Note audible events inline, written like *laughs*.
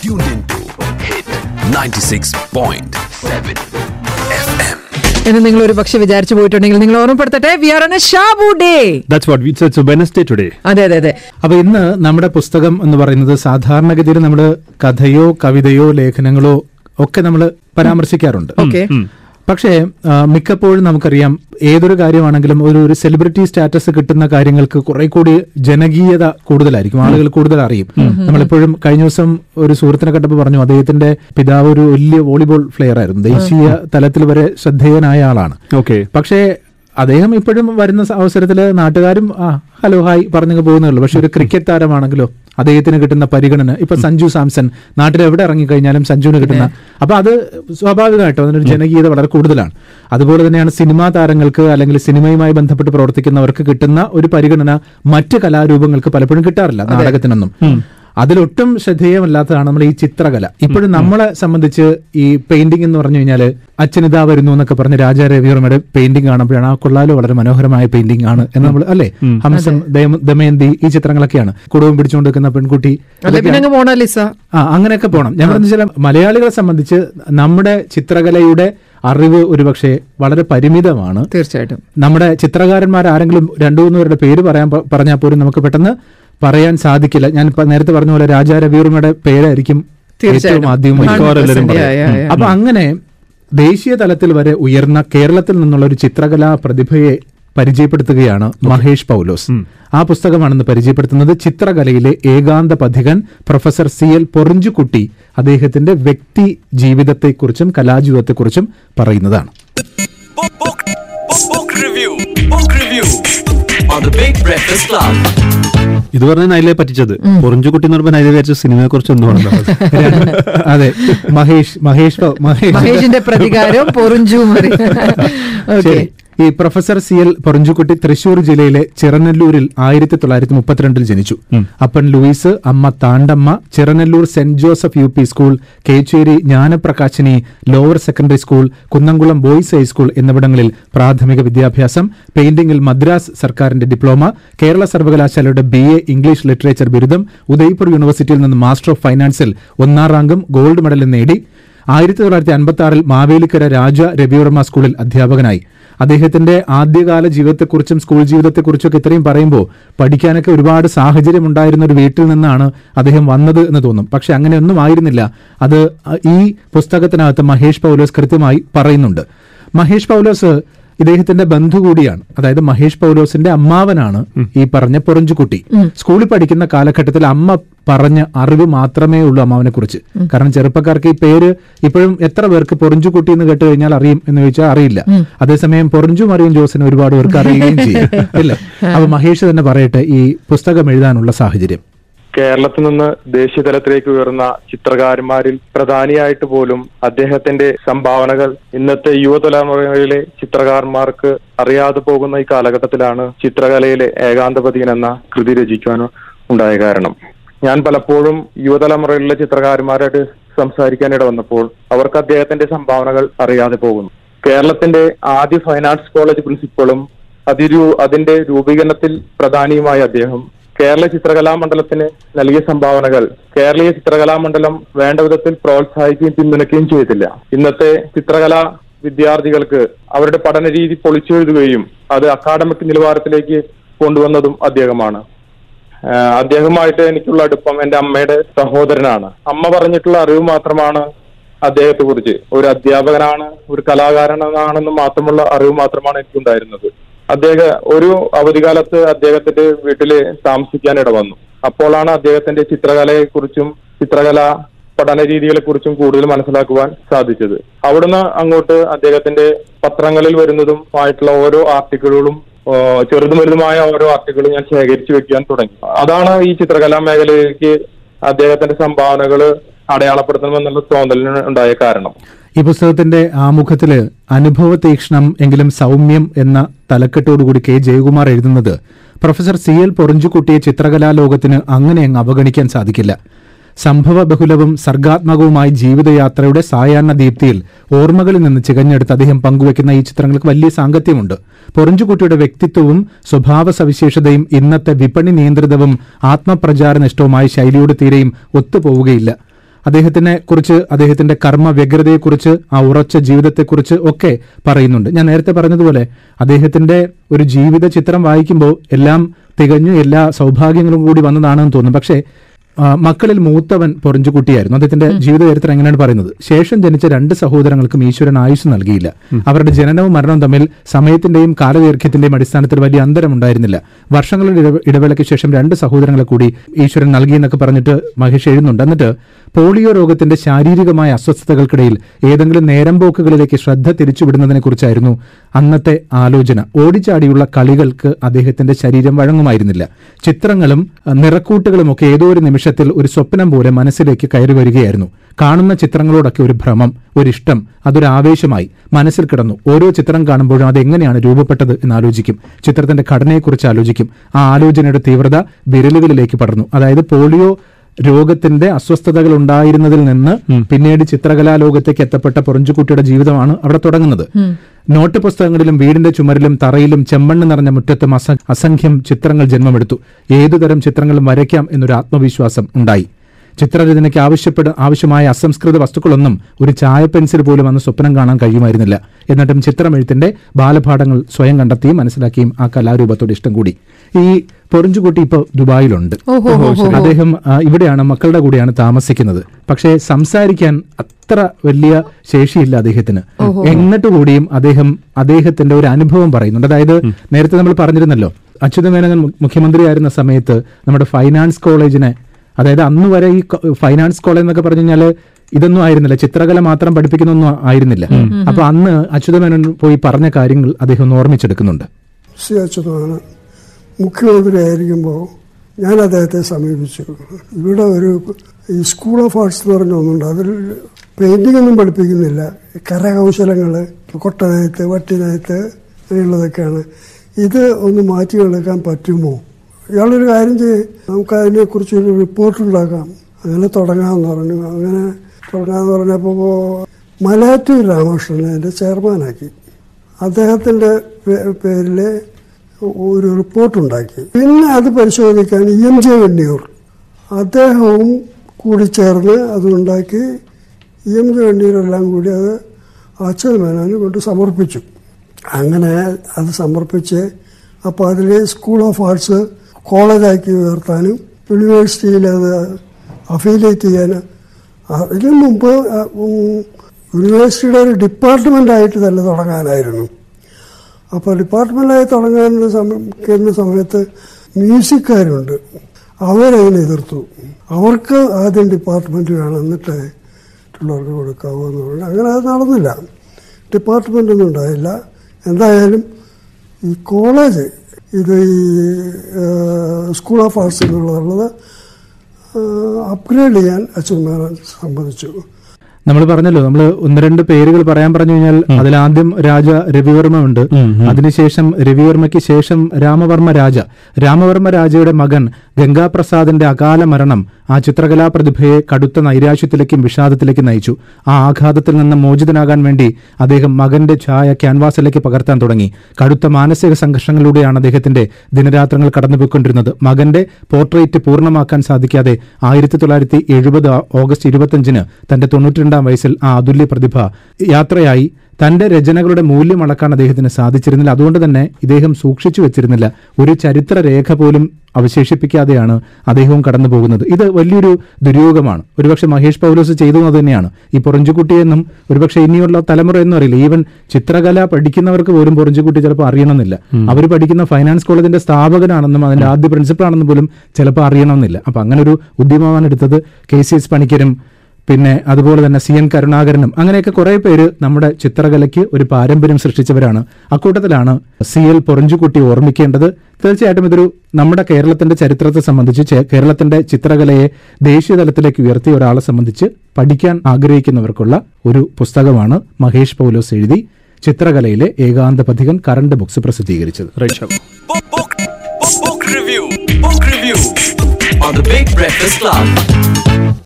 tuned into Hit 96.7 FM. എന്ന് നിങ്ങൾ ഒരു പക്ഷെ വിചാരിച്ചു പോയിട്ടുണ്ടെങ്കിൽ നിങ്ങൾ ഓർമ്മപ്പെടുത്തട്ടെ. We are a Shabu day that's what it's it's Wednesday today അതെ അതെ അതെ. അപ്പൊ ഇന്ന് നമ്മുടെ പുസ്തകം എന്ന് പറയുന്നത് സാധാരണഗതിയിൽ നമ്മൾ കഥയോ കവിതയോ ലേഖനങ്ങളോ ഒക്കെ നമ്മൾ പരാമർശിക്കാറുണ്ട്. ഓക്കെ പക്ഷേ മിക്കപ്പോഴും നമുക്കറിയാം ഏതൊരു കാര്യമാണെങ്കിലും ഒരു ഒരു സെലിബ്രിറ്റി സ്റ്റാറ്റസ് കിട്ടുന്ന കാര്യങ്ങൾക്ക് കുറെ കൂടി ജനകീയത കൂടുതലായിരിക്കും. ആളുകൾ കൂടുതൽ അറിയും. നമ്മളെപ്പോഴും കഴിഞ്ഞ ദിവസം ഒരു സുഹൃത്തിനെ കണ്ടപ്പോൾ പറഞ്ഞു അദ്ദേഹത്തിന്റെ പിതാവ് ഒരു വലിയ വോളിബോൾ പ്ലെയർ ആയിരുന്നു. ദേശീയ തലത്തിൽ വരെ ശ്രദ്ധേയനായ ആളാണ്. ഓക്കെ. പക്ഷേ അദ്ദേഹം ഇപ്പോഴും വരുന്ന അവസരത്തിൽ അവസരത്തിൽ നാട്ടുകാരും ആ ഹലോ ഹായ് പറഞ്ഞു പോകുന്നുള്ളൂ പക്ഷെ ഒരു ക്രിക്കറ്റ് താരമാണെങ്കിലോ അദ്ദേഹത്തിന് കിട്ടുന്ന പരിഗണന. ഇപ്പൊ സഞ്ജു സാംസൺ നാട്ടിൽ എവിടെ ഇറങ്ങിക്കഴിഞ്ഞാലും സഞ്ജുവിന് കിട്ടുന്ന. അപ്പൊ അത് സ്വാഭാവികമായിട്ടും അതിനൊരു ജനകീയത വളരെ കൂടുതലാണ്. അതുപോലെ തന്നെയാണ് സിനിമാ താരങ്ങൾക്ക് അല്ലെങ്കിൽ സിനിമയുമായി ബന്ധപ്പെട്ട് പ്രവർത്തിക്കുന്നവർക്ക് കിട്ടുന്ന ഒരു പരിഗണന മറ്റ് കലാരൂപങ്ങൾക്ക് പലപ്പോഴും കിട്ടാറില്ല. നാടകത്തിനൊന്നും. അതിലൊട്ടും ശ്രദ്ധേയമല്ലാത്തതാണ് നമ്മൾ ഈ ചിത്രകല. ഇപ്പോഴും നമ്മളെ സംബന്ധിച്ച് ഈ പെയിന്റിംഗ് എന്ന് പറഞ്ഞു കഴിഞ്ഞാൽ അച്ഛനിതാ വരുന്നു എന്നൊക്കെ പറഞ്ഞ് രാജാ രവിവർമ്മയുടെ പെയിന്റിംഗ് കാണുമ്പോഴാണ് ആ കൊള്ളാലോ വളരെ മനോഹരമായ പെയിന്റിംഗ് ആണ് എന്ന് നമ്മൾ അല്ലേ? ഹംസം ദമയന്തി ഈ ചിത്രങ്ങളൊക്കെയാണ്. കുടുംബം പിടിച്ചുകൊണ്ട് നിൽക്കുന്ന പെൺകുട്ടി മോണാലിസ ആ അങ്ങനെയൊക്കെ പോകണം ഞാൻ പറഞ്ഞു ചില മലയാളികളെ സംബന്ധിച്ച് നമ്മുടെ ചിത്രകലയുടെ അറിവ് ഒരുപക്ഷെ വളരെ പരിമിതമാണ്. തീർച്ചയായിട്ടും. നമ്മുടെ ചിത്രകാരന്മാർ ആരെങ്കിലും രണ്ടു മൂന്ന് പേരുടെ പേര് പറയാൻ പറഞ്ഞാൽ പോലും നമുക്ക് പെട്ടെന്ന് പറയാൻ സാധിക്കില്ല. ഞാൻ ഇപ്പൊ നേരത്തെ പറഞ്ഞ പോലെ രാജാ രവിവർമ്മയുടെ പേരായിരിക്കും ഏറ്റവും തീർച്ചയായിട്ടും ആദ്യം. അപ്പൊ അങ്ങനെ ദേശീയ തലത്തിൽ വരെ ഉയർന്ന കേരളത്തിൽ നിന്നുള്ള ഒരു ചിത്രകലാ പ്രതിഭയെ പരിചയപ്പെടുത്തുകയാണ് മഹേഷ് പൗലോസ്. ആ പുസ്തകമാണെന്ന് പരിചയപ്പെടുത്തുന്നത് ചിത്രകലയിലെ ഏകാന്ത പഥികൻ പ്രൊഫസർ സി എൽ പൊറിഞ്ചുകുട്ടി അദ്ദേഹത്തിന്റെ വ്യക്തി ജീവിതത്തെക്കുറിച്ചും കലാജീവിതത്തെക്കുറിച്ചും പറയുന്നതാണ്. On the Big Breakfast Club. ഇത് പറഞ്ഞ നൈലെ പറ്റിച്ചത്. പൊറിഞ്ചുകുട്ടി എന്ന് പറഞ്ഞ നൈലെ വിചാരിച്ച സിനിമയെ കുറിച്ച് ഒന്നും *laughs* അതെ മഹേഷ് മഹേഷ് മഹേഷിന്റെ പ്രതികാരം പൊറിഞ്ചു *laughs* ശരി. ഈ professor C L Poranjukutty Thrissur ജില്ലയിലെ ചിറനല്ലൂരിൽ ആയിരത്തി തൊള്ളായിരത്തി മുപ്പത്തിരണ്ടിൽ ജനിച്ചു അപ്പൻ ലൂയിസ് അമ്മ Thandamma Chiranellur Saint Joseph U P school Kecheri Jnanaprakashini lower secondary school Kunnamkulam boys high school എന്നിവിടങ്ങളിൽ പ്രാഥമിക വിദ്യാഭ്യാസം പെയിന്റിംഗിൽ മദ്രാസ് സർക്കാരിന്റെ ഡിപ്ലോമ കേരള സർവകലാശാലയുടെ ബി എ ഇംഗ്ലീഷ് ലിറ്ററേച്ചർ ബിരുദം ഉദയ്പൂർ യൂണിവേഴ്സിറ്റിയിൽ നിന്ന് മാസ്റ്റർ ഓഫ് ഫൈനാൻസിൽ ഒന്നാം റാങ്കും ഗോൾഡ് മെഡലും നേടി. ആയിരത്തി തൊള്ളായിരത്തി അൻപത്തി ആറിൽ മാവേലിക്കര രാജ രവിവർമ്മ സ്കൂളിൽ അധ്യാപകനായി. അദ്ദേഹത്തിന്റെ ആദ്യകാല ജീവിതത്തെക്കുറിച്ചും സ്കൂൾ ജീവിതത്തെക്കുറിച്ചും ഒക്കെ ഇത്രയും പറയുമ്പോൾ പഠിക്കാനൊക്കെ ഒരുപാട് സാഹചര്യം ഉണ്ടായിരുന്ന ഒരു വീട്ടിൽ നിന്നാണ് അദ്ദേഹം വന്നത് എന്ന് തോന്നും. പക്ഷെ അങ്ങനെയൊന്നും ആയിരുന്നില്ല. അത് ഈ പുസ്തകത്തിനകത്ത് മഹേഷ് പൗലോസ് കൃത്യമായി പറയുന്നുണ്ട്. മഹേഷ് പൗലോസ് ഇദ്ദേഹത്തിന്റെ ബന്ധു കൂടിയാണ്. അതായത് മഹേഷ് പൗലോസിന്റെ അമ്മാവനാണ് ഈ പറഞ്ഞ പൊറഞ്ചുകുട്ടി. സ്കൂളിൽ പഠിക്കുന്ന കാലഘട്ടത്തിൽ അമ്മ പറഞ്ഞ അറിവ് മാത്രമേ ഉള്ളൂ അമ്മാവനെ കുറിച്ച്. കാരണം ചെറുപ്പക്കാർക്ക് ഈ പേര് ഇപ്പോഴും എത്ര പേർക്ക് പൊറിഞ്ചുകുട്ടി എന്ന് കേട്ട് കഴിഞ്ഞാൽ അറിയും എന്ന് ചോദിച്ചാൽ അറിയില്ല. അതേസമയം പൊറിഞ്ചു മറിയും ജോസിന് ഒരുപാട് പേർക്ക് അറിയുകയും *laughs* ചെയ്യും. അല്ലേ അപ്പൊ മഹേഷ് തന്നെ പറയട്ടെ ഈ പുസ്തകം എഴുതാനുള്ള സാഹചര്യം. കേരളത്തിൽ നിന്ന് ദേശീയ തലത്തിലേക്ക് ഉയർന്ന ചിത്രകാരന്മാരിൽ പ്രധാനിയായിട്ട് പോലും അദ്ദേഹത്തിന്റെ സംഭാവനകൾ ഇന്നത്തെ യുവതലമുറയിലെ ചിത്രകാരന്മാർക്ക് അറിയാതെ പോകുന്ന ഈ കാലഘട്ടത്തിലാണ് ചിത്രകലയിലെ ഏകാന്തപതിയൻ എന്ന കൃതി രചിക്കുവാൻ ഉണ്ടായ കാരണം. ഞാൻ പലപ്പോഴും യുവതലമുറയിലെ ചിത്രകാരന്മാരായിട്ട് സംസാരിക്കാനിട വന്നപ്പോൾ അവർക്ക് അദ്ദേഹത്തിന്റെ സംഭാവനകൾ അറിയാതെ പോകുന്നു. കേരളത്തിന്റെ ആദ്യ ഫൈൻ ആർട്സ് കോളേജ് പ്രിൻസിപ്പളും അതിരു അതിന്റെ രൂപീകരണത്തിൽ പ്രധാനിയുമായ അദ്ദേഹം കേരള ചിത്രകലാ മണ്ഡലത്തിന് നൽകിയ സംഭാവനകൾ കേരളീയ ചിത്രകലാ മണ്ഡലം വേണ്ട വിധത്തിൽ പ്രോത്സാഹിക്കുകയും പിന്തുണയ്ക്കുകയും ചെയ്തില്ല ഇന്നത്തെ ചിത്രകലാ വിദ്യാർത്ഥികൾക്ക് അവരുടെ പഠന രീതി പൊളിച്ചെഴുതുകയും അത് അക്കാഡമിക് നിലവാരത്തിലേക്ക് കൊണ്ടുവന്നതും അദ്ദേഹമാണ്. അദ്ദേഹമായിട്ട് എനിക്കുള്ള അടുപ്പം എന്റെ അമ്മയുടെ സഹോദരനാണ്. അമ്മ പറഞ്ഞിട്ടുള്ള അറിവ് മാത്രമാണ് അദ്ദേഹത്തെ കുറിച്ച് ഒരു അധ്യാപകനാണ് ഒരു കലാകാരനാണെന്ന് മാത്രമുള്ള അറിവ് മാത്രമാണ് എനിക്കുണ്ടായിരുന്നത്. അദ്ദേഹം ഒരു അവധികാലത്ത് അദ്ദേഹത്തിന്റെ വീട്ടിൽ താമസിക്കാൻ ഇട വന്നു. അപ്പോഴാണ് അദ്ദേഹത്തിന്റെ ചിത്രകലയെ കുറിച്ചും ചിത്രകല പഠന രീതികളെ കുറിച്ചും കൂടുതൽ മനസ്സിലാക്കുവാൻ സാധിച്ചത്. അവിടുന്ന് അങ്ങോട്ട് അദ്ദേഹത്തിന്റെ പത്രങ്ങളിൽ വരുന്നതും ആയിട്ടുള്ള ഓരോ ആർട്ടിക്കിളുകളും ചെറുതും വലുതുമായ ഓരോ ആർട്ടിക്കിളും ഞാൻ ശേഖരിച്ചു വെക്കാൻ തുടങ്ങി. അതാണ് ഈ ചിത്രകലാ മേഖലയിലേക്ക് അദ്ദേഹത്തിന്റെ സംഭാവനകൾ അടയാളപ്പെടുത്തണമെന്നുള്ള തോന്നലിന് ഉണ്ടായ കാരണം. ഈ പുസ്തകത്തിന്റെ ആമുഖത്തിൽ അനുഭവ തീക്ഷ്ണം എങ്കിലും സൗമ്യം എന്ന തലക്കെട്ടോടുകൂടി കെ. ജയകുമാർ എഴുതുന്നത് പ്രൊഫസർ സി. എൽ. പൊറിഞ്ചുകുട്ടിയെ ചിത്രകലാ ലോകത്തിന് അങ്ങനെ അങ്ങ് അവഗണിക്കാൻ സാധിക്കില്ല. സംഭവ ബഹുലവും സർഗാത്മകവുമായ ജീവിതയാത്രയുടെ സായാഹ്ന ദീപ്തിയിൽ ഓർമ്മകളിൽ നിന്ന് ചികഞ്ഞെടുത്ത് അദ്ദേഹം പങ്കുവെക്കുന്ന ഈ ചിത്രങ്ങൾക്ക് വലിയ സാങ്കത്യമുണ്ട്. പൊറിഞ്ചുകുട്ടിയുടെ വ്യക്തിത്വവും സ്വഭാവ സവിശേഷതയും ഇന്നത്തെ വിപണി നിയന്ത്രിതവും ആത്മപ്രചാരനിഷ്ഠവുമായ ശൈലിയോട് തീരെയും ഒത്തുപോവുകയില്ല. അദ്ദേഹത്തിനെ കുറിച്ച് അദ്ദേഹത്തിന്റെ കർമ്മ വ്യഗ്രതയെക്കുറിച്ച് ആ ഉറച്ച ജീവിതത്തെക്കുറിച്ച് ഒക്കെ പറയുന്നുണ്ട്. ഞാൻ നേരത്തെ പറഞ്ഞതുപോലെ അദ്ദേഹത്തിന്റെ ഒരു ജീവിത ചിത്രം വായിക്കുമ്പോൾ എല്ലാം തികഞ്ഞു എല്ലാ സൗഭാഗ്യങ്ങളും കൂടി വന്നതാണെന്ന് തോന്നുന്നു. പക്ഷേ മക്കളിൽ മൂത്തവൻ പൊറിഞ്ചുകുട്ടിയായിരുന്നു. അദ്ദേഹത്തിന്റെ ജീവിത ചരിത്രം എങ്ങനെയാണ് പറയുന്നത്? ശേഷം ജനിച്ച രണ്ട് സഹോദരങ്ങൾക്കും ഈശ്വരൻ ആയുസ് നൽകിയില്ല. അവരുടെ ജനനവും മരണവും തമ്മിൽ സമയത്തിന്റെയും കാലദൈർഘ്യത്തിന്റെയും അടിസ്ഥാനത്തിൽ വലിയ അന്തരം ഉണ്ടായിരുന്നില്ല വർഷങ്ങളുടെ ഇടവേളയ്ക്ക് ശേഷം രണ്ട് സഹോദരങ്ങളെ കൂടി ഈശ്വരൻ നൽകിയെന്നൊക്കെ പറഞ്ഞിട്ട് മഹേഷ് എഴുതുന്നുണ്ട്. എന്നിട്ട് പോളിയോ രോഗത്തിന്റെ ശാരീരികമായ അസ്വസ്ഥതകൾക്കിടയിൽ ഏതെങ്കിലും നേരമ്പോക്കുകളിലേക്ക് ശ്രദ്ധ തിരിച്ചുവിടുന്നതിനെക്കുറിച്ചായിരുന്നു അന്നത്തെ ആലോചന. ഓടിച്ചാടിയുള്ള കളികൾക്ക് അദ്ദേഹത്തിന്റെ ശരീരം വഴങ്ങുമായിരുന്നില്ല. ചിത്രങ്ങളും അഹ്, നിറക്കൂട്ടുകളും ഒക്കെ ഏതോ ഒരു നിമിഷത്തിൽ ഒരു സ്വപ്നം പോലെ മനസ്സിലേക്ക് കയറി വരികയായിരുന്നു. കാണുന്ന ചിത്രങ്ങളോടൊക്കെ ഒരു ഭ്രമം ഒരിഷ്ടം അതൊരു ആവേശമായി മനസ്സിൽ കിടന്നു. ഓരോ ചിത്രം കാണുമ്പോഴും അത് എങ്ങനെയാണ് രൂപപ്പെട്ടത് എന്ന് ആലോചിക്കും ചിത്രത്തിന്റെ ഘടനയെക്കുറിച്ച് ആലോചിക്കും. ആ ആലോചനയുടെ തീവ്രത വിരലുകളിലേക്ക് പടർന്നു. അതായത് പോളിയോ രോഗത്തിന്റെ അസ്വസ്ഥതകൾ ഉണ്ടായിരുന്നതിൽ നിന്ന് പിന്നീട് ചിത്രകലാ ലോകത്തേക്ക് എത്തപ്പെട്ട പൊറഞ്ചുകുട്ടിയുടെ ജീവിതമാണ് അവിടെ തുടങ്ങുന്നത്. നോട്ട് പുസ്തകങ്ങളിലും വീടിന്റെ ചുമരിലും തറയിലും ചെമ്മണ്ണ് നിറഞ്ഞ മുറ്റത്തും അസ- അസംഖ്യം ചിത്രങ്ങൾ ജന്മമെടുത്തു. ഏതുതരം ചിത്രങ്ങളും വരയ്ക്കാം എന്നൊരു ആത്മവിശ്വാസം ഉണ്ടായി. ചിത്രരചനയ്ക്ക് ആവശ്യപ്പെട ആവശ്യമായ അസംസ്കൃത വസ്തുക്കളൊന്നും ഒരു ചായ പെൻസിൽ പോലും അന്ന് സ്വപ്നം കാണാൻ കഴിയുമായിരുന്നില്ല. എന്നിട്ടും ചിത്രമെഴുത്തിന്റെ ബാലപാഠങ്ങൾ സ്വയം കണ്ടെത്തിയും മനസ്സിലാക്കിയും ആ കലാരൂപത്തോട് ഇഷ്ടം കൂടി. ഈ പൊറിഞ്ചുകുട്ടി ഇപ്പോൾ ദുബായിലുണ്ട്. അദ്ദേഹം ഇവിടെയാണ് മക്കളുടെ കൂടെയാണ് താമസിക്കുന്നത്. പക്ഷേ സംസാരിക്കാൻ അത്ര വലിയ ശേഷിയില്ല അദ്ദേഹത്തിന്. എന്നിട്ട് കൂടിയും അദ്ദേഹം അദ്ദേഹത്തിന്റെ ഒരു അനുഭവം പറയുന്നുണ്ട്. അതായത് നേരത്തെ നമ്മൾ പറഞ്ഞിരുന്നല്ലോ അച്യുതമേനകൻ മുഖ്യമന്ത്രിയായിരുന്ന സമയത്ത് നമ്മുടെ ഫൈനാൻസ് കോളേജിനെ അതായത് അന്ന് വരെ ഈ ഫൈനാൻസ് കോളേജ് എന്നൊക്കെ പറഞ്ഞു കഴിഞ്ഞാൽ ഇതൊന്നും ആയിരുന്നില്ല. ചിത്രകല മാത്രം പഠിപ്പിക്കുന്നൊന്നും ആയിരുന്നില്ല. അപ്പൊ അന്ന് അച്യുതമേനോൻ പോയി പറഞ്ഞ കാര്യങ്ങൾ അദ്ദേഹം ഒന്ന് ഓർമ്മിച്ചെടുക്കുന്നുണ്ട്. സി അച്യുതമാണ് മുഖ്യമന്ത്രിയായിരിക്കുമ്പോൾ ഞാൻ അദ്ദേഹത്തെ സമീപിച്ചു. ഇവിടെ ഒരു ഈ സ്കൂൾ ഓഫ് ആർട്സ് എന്ന് പറഞ്ഞ ഒന്നുണ്ട്. അതിൽ പെയിന്റിംഗ് ഒന്നും പഠിപ്പിക്കുന്നില്ല. കരകൗശലങ്ങൾ കൊട്ടനയത്ത് വട്ടിനയത്ത് അങ്ങനെയുള്ളതൊക്കെയാണ്. ഇത് ഒന്ന് മാറ്റി മാറ്റിയെടുക്കാൻ പറ്റുമോ? ഇയാളൊരു കാര്യം ചെയ്ത് നമുക്ക് അതിനെക്കുറിച്ചൊരു റിപ്പോർട്ട് ഉണ്ടാക്കാം അങ്ങനെ തുടങ്ങാമെന്ന് പറഞ്ഞു. അങ്ങനെ തുടങ്ങാമെന്ന് പറഞ്ഞപ്പോൾ മലയാറ്റൂർ രാമകൃഷ്ണനെ എന്റെ ചെയർമാനാക്കി. അദ്ദേഹത്തിന്റെ പേരിൽ ഒരു റിപ്പോർട്ടുണ്ടാക്കി. പിന്നെ അത് പരിശോധിക്കാൻ ഇ എം ജെ വെണ്ണിയൂർ. അദ്ദേഹവും കൂടി ചേർന്ന് അതുണ്ടാക്കി. ഇ എം ജെ വെണ്ണിയൂരെല്ലാം കൂടി അത് അച്ഛൻ മേനോന് കൊണ്ട് സമർപ്പിച്ചു. അങ്ങനെ അത് സമർപ്പിച്ച് അപ്പോൾ അതിൽ സ്കൂൾ ഓഫ് ആർട്സ് കോളേജാക്കി ഉയർത്താനും യൂണിവേഴ്സിറ്റിയിൽ അത് അഫിലിയേറ്റ് ചെയ്യാനും അതിനു മുമ്പ് യൂണിവേഴ്സിറ്റിയുടെ ഒരു ഡിപ്പാർട്ട്മെന്റായിട്ട് തന്നെ തുടങ്ങാനായിരുന്നു. അപ്പോൾ ഡിപ്പാർട്ട്മെന്റായി തുടങ്ങാൻ ശ്രമിക്കുന്ന സമയത്ത് മ്യൂസിക്കാരുണ്ട്. അവരതിനെ എതിർത്തു. അവർക്ക് ആദ്യം ഡിപ്പാർട്ട്മെന്റ് വേണം എന്നിട്ട് മറ്റുള്ളവർക്ക് കൊടുക്കാവൂ എന്ന് പറഞ്ഞു. അങ്ങനെ അത് നടന്നില്ല. ഡിപ്പാർട്ട്മെന്റൊന്നും ഉണ്ടായില്ല. എന്തായാലും ഈ കോളേജ് ഇത് ഈ സ്കൂൾ ഓഫ് ആർട്സ് എന്നുള്ളത് അപ്ഗ്രേഡ് ചെയ്യാൻ അച്യുതമേനോൻ സമ്മതിച്ചു. നമ്മൾ പറഞ്ഞല്ലോ നമ്മൾ ഒന്ന് രണ്ട് പേരുകൾ പറയാൻ പറഞ്ഞു കഴിഞ്ഞാൽ അതിൽ ആദ്യം രാജ രവിവർമ്മ ഉണ്ട്. അതിനുശേഷം രവിവർമ്മയ്ക്ക് ശേഷം രാമവർമ്മ രാജ. രാമവർമ്മ രാജയുടെ മകൻ ഗംഗാപ്രസാദിന്റെ അകാല മരണം ആ ചിത്രകലാ പ്രതിഭയെ കടുത്ത നൈരാശ്യത്തിലേക്കും വിഷാദത്തിലേക്കും നയിച്ചു. ആ ആഘാതത്തിൽ നിന്ന് മോചിതനാകാൻ വേണ്ടി അദ്ദേഹം മകന്റെ ഛായ ക്യാൻവാസിലേക്ക് പകർത്താൻ തുടങ്ങി. കടുത്ത മാനസിക സംഘർഷങ്ങളിലൂടെയാണ് അദ്ദേഹത്തിന്റെ ദിനരാത്രങ്ങൾ കടന്നുപോയിക്കൊണ്ടിരുന്നത്. മകന്റെ പോർട്രേറ്റ് പൂർണമാക്കാൻ സാധിക്കാതെ ആയിരത്തി തൊള്ളായിരത്തി എഴുപത് ഓഗസ്റ്റ് ഇരുപത്തിയഞ്ചിന് തന്റെ തൊണ്ണൂറ്റിരണ്ടാം വയസ്സിൽ ആ അതുല്യ പ്രതിഭ യാത്രയായി. തന്റെ രചനകളുടെ മൂല്യം അളക്കാൻ അദ്ദേഹത്തിന് സാധിച്ചിരുന്നില്ല. അതുകൊണ്ട് തന്നെ ഇദ്ദേഹം സൂക്ഷിച്ചു വെച്ചിരുന്നില്ല. ഒരു ചരിത്ര രേഖ പോലും അവശേഷിപ്പിക്കാതെയാണ് അദ്ദേഹവും കടന്നു പോകുന്നത്. ഇത് വലിയൊരു ദുര്യോഗമാണ്. ഒരുപക്ഷെ മഹേഷ് പൗലോസ് ചെയ്തു തന്നെയാണ്. ഈ പൊറഞ്ചുകുട്ടിയെന്നും ഒരുപക്ഷെ ഇനിയുള്ള തലമുറ എന്നും അറിയില്ല. ഈവൻ ചിത്രകല പഠിക്കുന്നവർക്ക് പോലും പൊറഞ്ചുകുട്ടി ചിലപ്പോൾ അറിയണമെന്നില്ല. അവർ പഠിക്കുന്ന ഫൈനാൻസ് കോളേജിന്റെ സ്ഥാപകനാണെന്നും അതിന്റെ ആദ്യ പ്രിൻസിപ്പളാണെന്നും പോലും ചിലപ്പോൾ അറിയണമെന്നില്ല. അപ്പൊ അങ്ങനെ ഒരു ഉദ്യമമാണ് എടുത്തത് കെ സി എസ് പണിക്കരും പിന്നെ അതുപോലെ തന്നെ സി എൻ കരുണാകരനും അങ്ങനെയൊക്കെ കുറെ പേര് നമ്മുടെ ചിത്രകലയ്ക്ക് ഒരു പാരമ്പര്യം സൃഷ്ടിച്ചവരാണ് അക്കൂട്ടത്തിലാണ് സി എൽ പൊറഞ്ചുകുട്ടി ഓർമ്മിക്കേണ്ടത് തീർച്ചയായിട്ടും ഇതൊരു നമ്മുടെ കേരളത്തിന്റെ ചരിത്രത്തെ സംബന്ധിച്ച് കേരളത്തിന്റെ ചിത്രകലയെ ദേശീയ തലത്തിലേക്ക് ഉയർത്തിയ ഒരാളെ സംബന്ധിച്ച് പഠിക്കാൻ ആഗ്രഹിക്കുന്നവർക്കുള്ള ഒരു പുസ്തകമാണ് മഹേഷ് പൗലോസ് എഴുതി ചിത്രകലയിലെ ഏകാന്ത പഥികൻ കറണ്ട് ബുക്സ് പ്രസിദ്ധീകരിച്ചത് right Shabu Book, book, book, book review. On the Big Breakfast Club.